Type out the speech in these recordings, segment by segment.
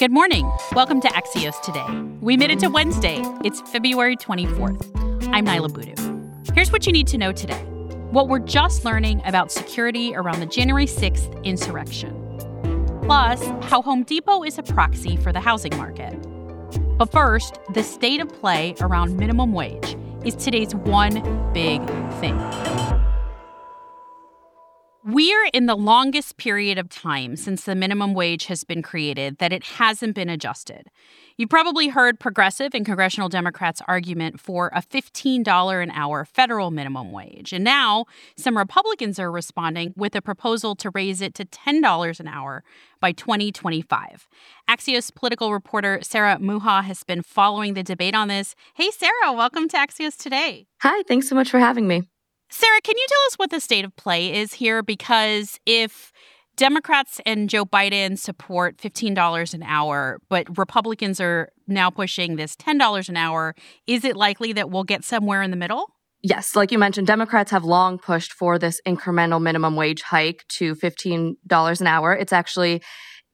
Good morning. Welcome to Axios Today. We made it to Wednesday. It's February 24th. I'm Niala Boodhoo. Here's what you need to know today what we're just learning about security around the January 6th insurrection, plus, how Home Depot is a proxy for the housing market. But first, the state of play around minimum wage is today's one big thing. We're in the longest period of time since the minimum wage has been created that it hasn't been adjusted. You've probably heard progressive and congressional Democrats' argument for a $15 an hour federal minimum wage. And now some Republicans are responding with a proposal to raise it to $10 an hour by 2025. Axios political reporter Sarah Mucha has been following the debate on this. Hey, Sarah, welcome to Axios Today. Hi, thanks so much for having me. Sarah, can you tell us what the state of play is here? Because if Democrats and Joe Biden support $15 an hour, but Republicans are now pushing this $10 an hour, is it likely that we'll get somewhere in the middle? Yes, like you mentioned, Democrats have long pushed for this incremental minimum wage hike to $15 an hour. It's actually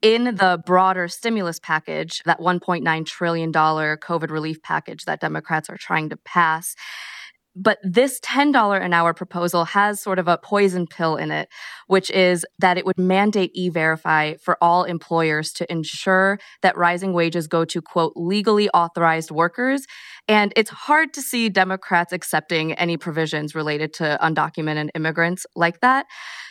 in the broader stimulus package, that $1.9 trillion COVID relief package that Democrats are trying to pass. But this $10 an hour proposal has sort of a poison pill in it, which is that it would mandate e verify for all employers to ensure that rising wages go to, quote, legally authorized workers. And it's hard to see Democrats accepting any provisions related to undocumented immigrants like that.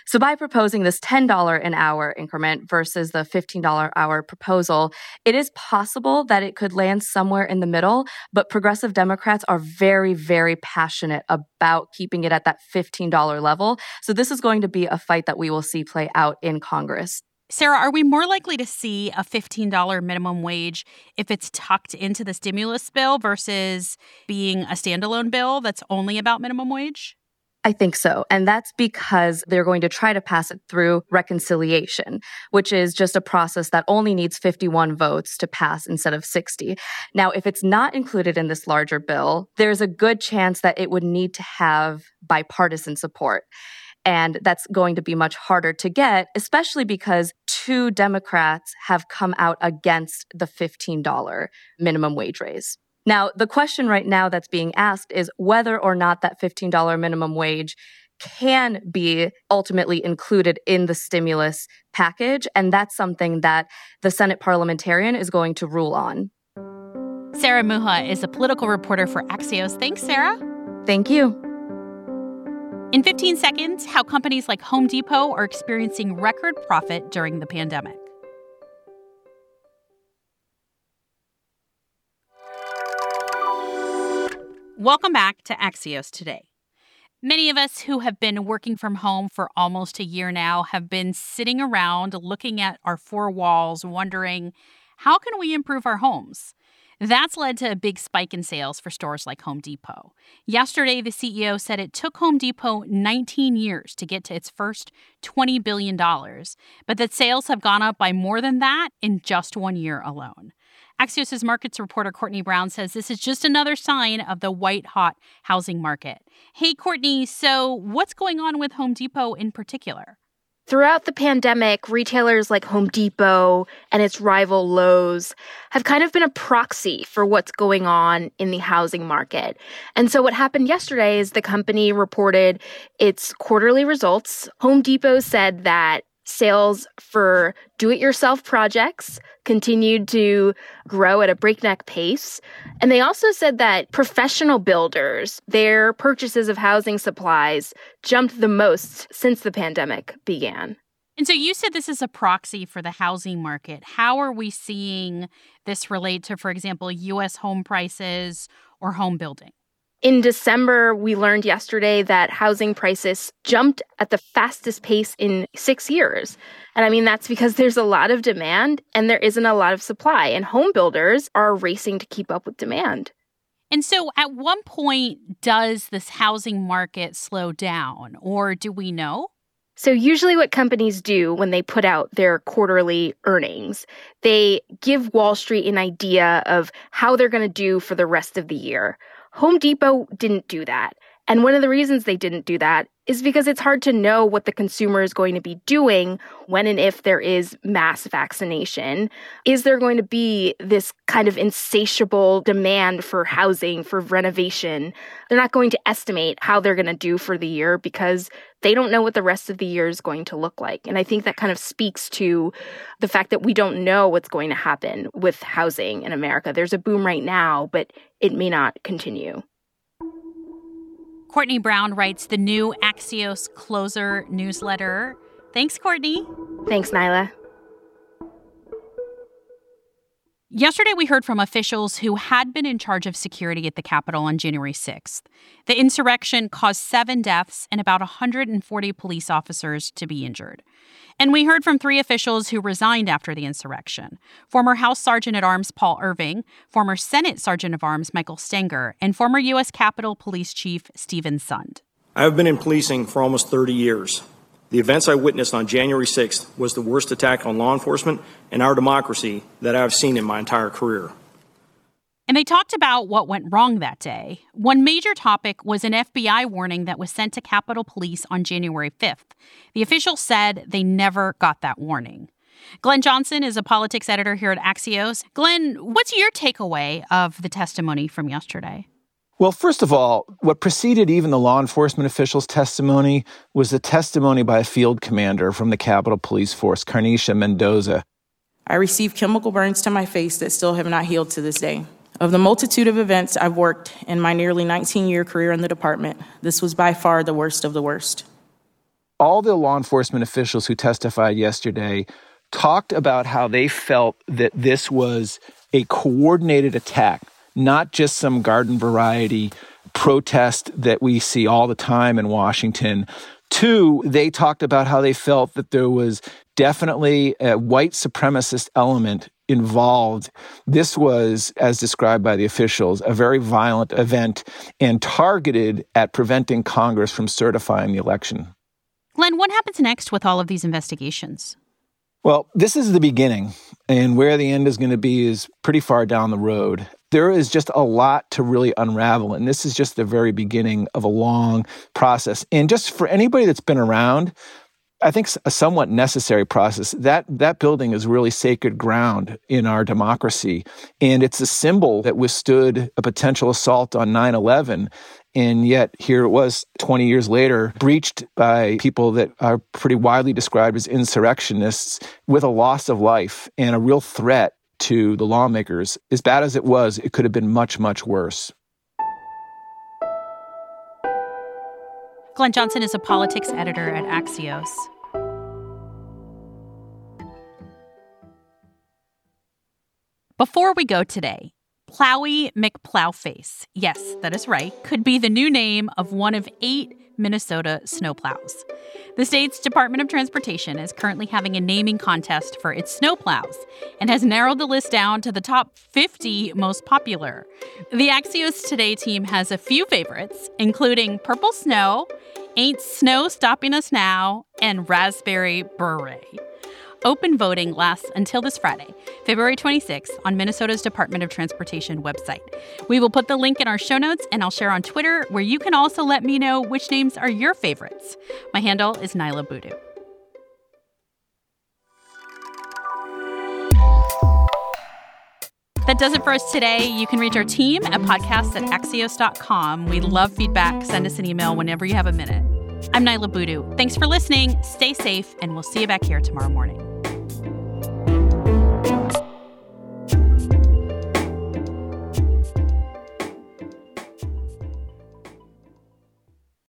So by proposing this $10 an hour increment versus the $15 an hour proposal, it is possible that it could land somewhere in the middle, but progressive Democrats are very, very passionate about keeping it at that $15 level. So this is going to be a fight that we will see play out in Congress. Sarah, are we more likely to see a $15 minimum wage if it's tucked into the stimulus bill versus being a standalone bill that's only about minimum wage? I think so. And that's because they're going to try to pass it through reconciliation, which is just a process that only needs 51 votes to pass instead of 60. Now, if it's not included in this larger bill, there's a good chance that it would need to have bipartisan support. And that's going to be much harder to get, especially because two Democrats have come out against the $15 minimum wage raise. Now, the question right now that's being asked is whether or not that $15 minimum wage can be ultimately included in the stimulus package. And that's something that the Senate parliamentarian is going to rule on. Sarah Mucha is a political reporter for Axios. Thanks, Sarah. Thank you. In 15 seconds, how companies like Home Depot are experiencing record profit during the pandemic. Welcome back to Axios today. Many of us who have been working from home for almost a year now have been sitting around looking at our four walls, wondering how can we improve our homes? That's led to a big spike in sales for stores like Home Depot. Yesterday, the CEO said it took Home Depot 19 years to get to its first $20 billion, but that sales have gone up by more than that in just one year alone. Axios' markets reporter Courtney Brown says this is just another sign of the white hot housing market. Hey, Courtney, so what's going on with Home Depot in particular? Throughout the pandemic, retailers like Home Depot and its rival Lowe's have kind of been a proxy for what's going on in the housing market. And so, what happened yesterday is the company reported its quarterly results. Home Depot said that Sales for do it yourself projects continued to grow at a breakneck pace. And they also said that professional builders, their purchases of housing supplies jumped the most since the pandemic began. And so you said this is a proxy for the housing market. How are we seeing this relate to, for example, US home prices or home building? In December, we learned yesterday that housing prices jumped at the fastest pace in six years. And I mean, that's because there's a lot of demand and there isn't a lot of supply, and home builders are racing to keep up with demand. And so, at one point, does this housing market slow down, or do we know? So, usually, what companies do when they put out their quarterly earnings, they give Wall Street an idea of how they're going to do for the rest of the year. Home Depot didn't do that. And one of the reasons they didn't do that is because it's hard to know what the consumer is going to be doing when and if there is mass vaccination. Is there going to be this kind of insatiable demand for housing, for renovation? They're not going to estimate how they're going to do for the year because they don't know what the rest of the year is going to look like. And I think that kind of speaks to the fact that we don't know what's going to happen with housing in America. There's a boom right now, but it may not continue. Courtney Brown writes the new Axios Closer newsletter. Thanks, Courtney. Thanks, Niala. Yesterday, we heard from officials who had been in charge of security at the Capitol on January 6th. The insurrection caused seven deaths and about 140 police officers to be injured. And we heard from three officials who resigned after the insurrection former House Sergeant at Arms Paul Irving, former Senate Sergeant of Arms Michael Stenger, and former U.S. Capitol Police Chief Steven Sund. I have been in policing for almost 30 years. The events I witnessed on January 6th was the worst attack on law enforcement and our democracy that I have seen in my entire career. And they talked about what went wrong that day. One major topic was an FBI warning that was sent to Capitol Police on January 5th. The officials said they never got that warning. Glenn Johnson is a politics editor here at Axios. Glenn, what's your takeaway of the testimony from yesterday? Well, first of all, what preceded even the law enforcement officials' testimony was the testimony by a field commander from the Capitol Police Force, Carneysha Mendoza. I received chemical burns to my face that still have not healed to this day. Of the multitude of events I've worked in my nearly 19 year career in the department, this was by far the worst of the worst. All the law enforcement officials who testified yesterday talked about how they felt that this was a coordinated attack not just some garden variety protest that we see all the time in Washington. Two, they talked about how they felt that there was definitely a white supremacist element involved. This was, as described by the officials, a very violent event and targeted at preventing Congress from certifying the election. Glenn, what happens next with all of these investigations? Well, this is the beginning, and where the end is going to be is pretty far down the road there is just a lot to really unravel. And this is just the very beginning of a long process. And just for anybody that's been around, I think a somewhat necessary process. That that building is really sacred ground in our democracy, and it's a symbol that withstood a potential assault on 9/11. And yet, here it was 20 years later, breached by people that are pretty widely described as insurrectionists with a loss of life and a real threat to the lawmakers. As bad as it was, it could have been much, much worse. Glenn Johnson is a politics editor at Axios. Before we go today, Plowy McPlowface, yes, that is right, could be the new name of one of eight Minnesota snowplows. The state's Department of Transportation is currently having a naming contest for its snowplows and has narrowed the list down to the top 50 most popular. The Axios Today team has a few favorites, including Purple Snow, Ain't Snow Stopping Us Now, and Raspberry Beret. Open voting lasts until this Friday, February 26th, on Minnesota's Department of Transportation website. We will put the link in our show notes and I'll share on Twitter, where you can also let me know which names are your favorites. My handle is Niala Boodhoo. That does it for us today. You can reach our team at podcasts at axios.com. We love feedback. Send us an email whenever you have a minute. I'm Niala Boodhoo. Thanks for listening. Stay safe, and we'll see you back here tomorrow morning.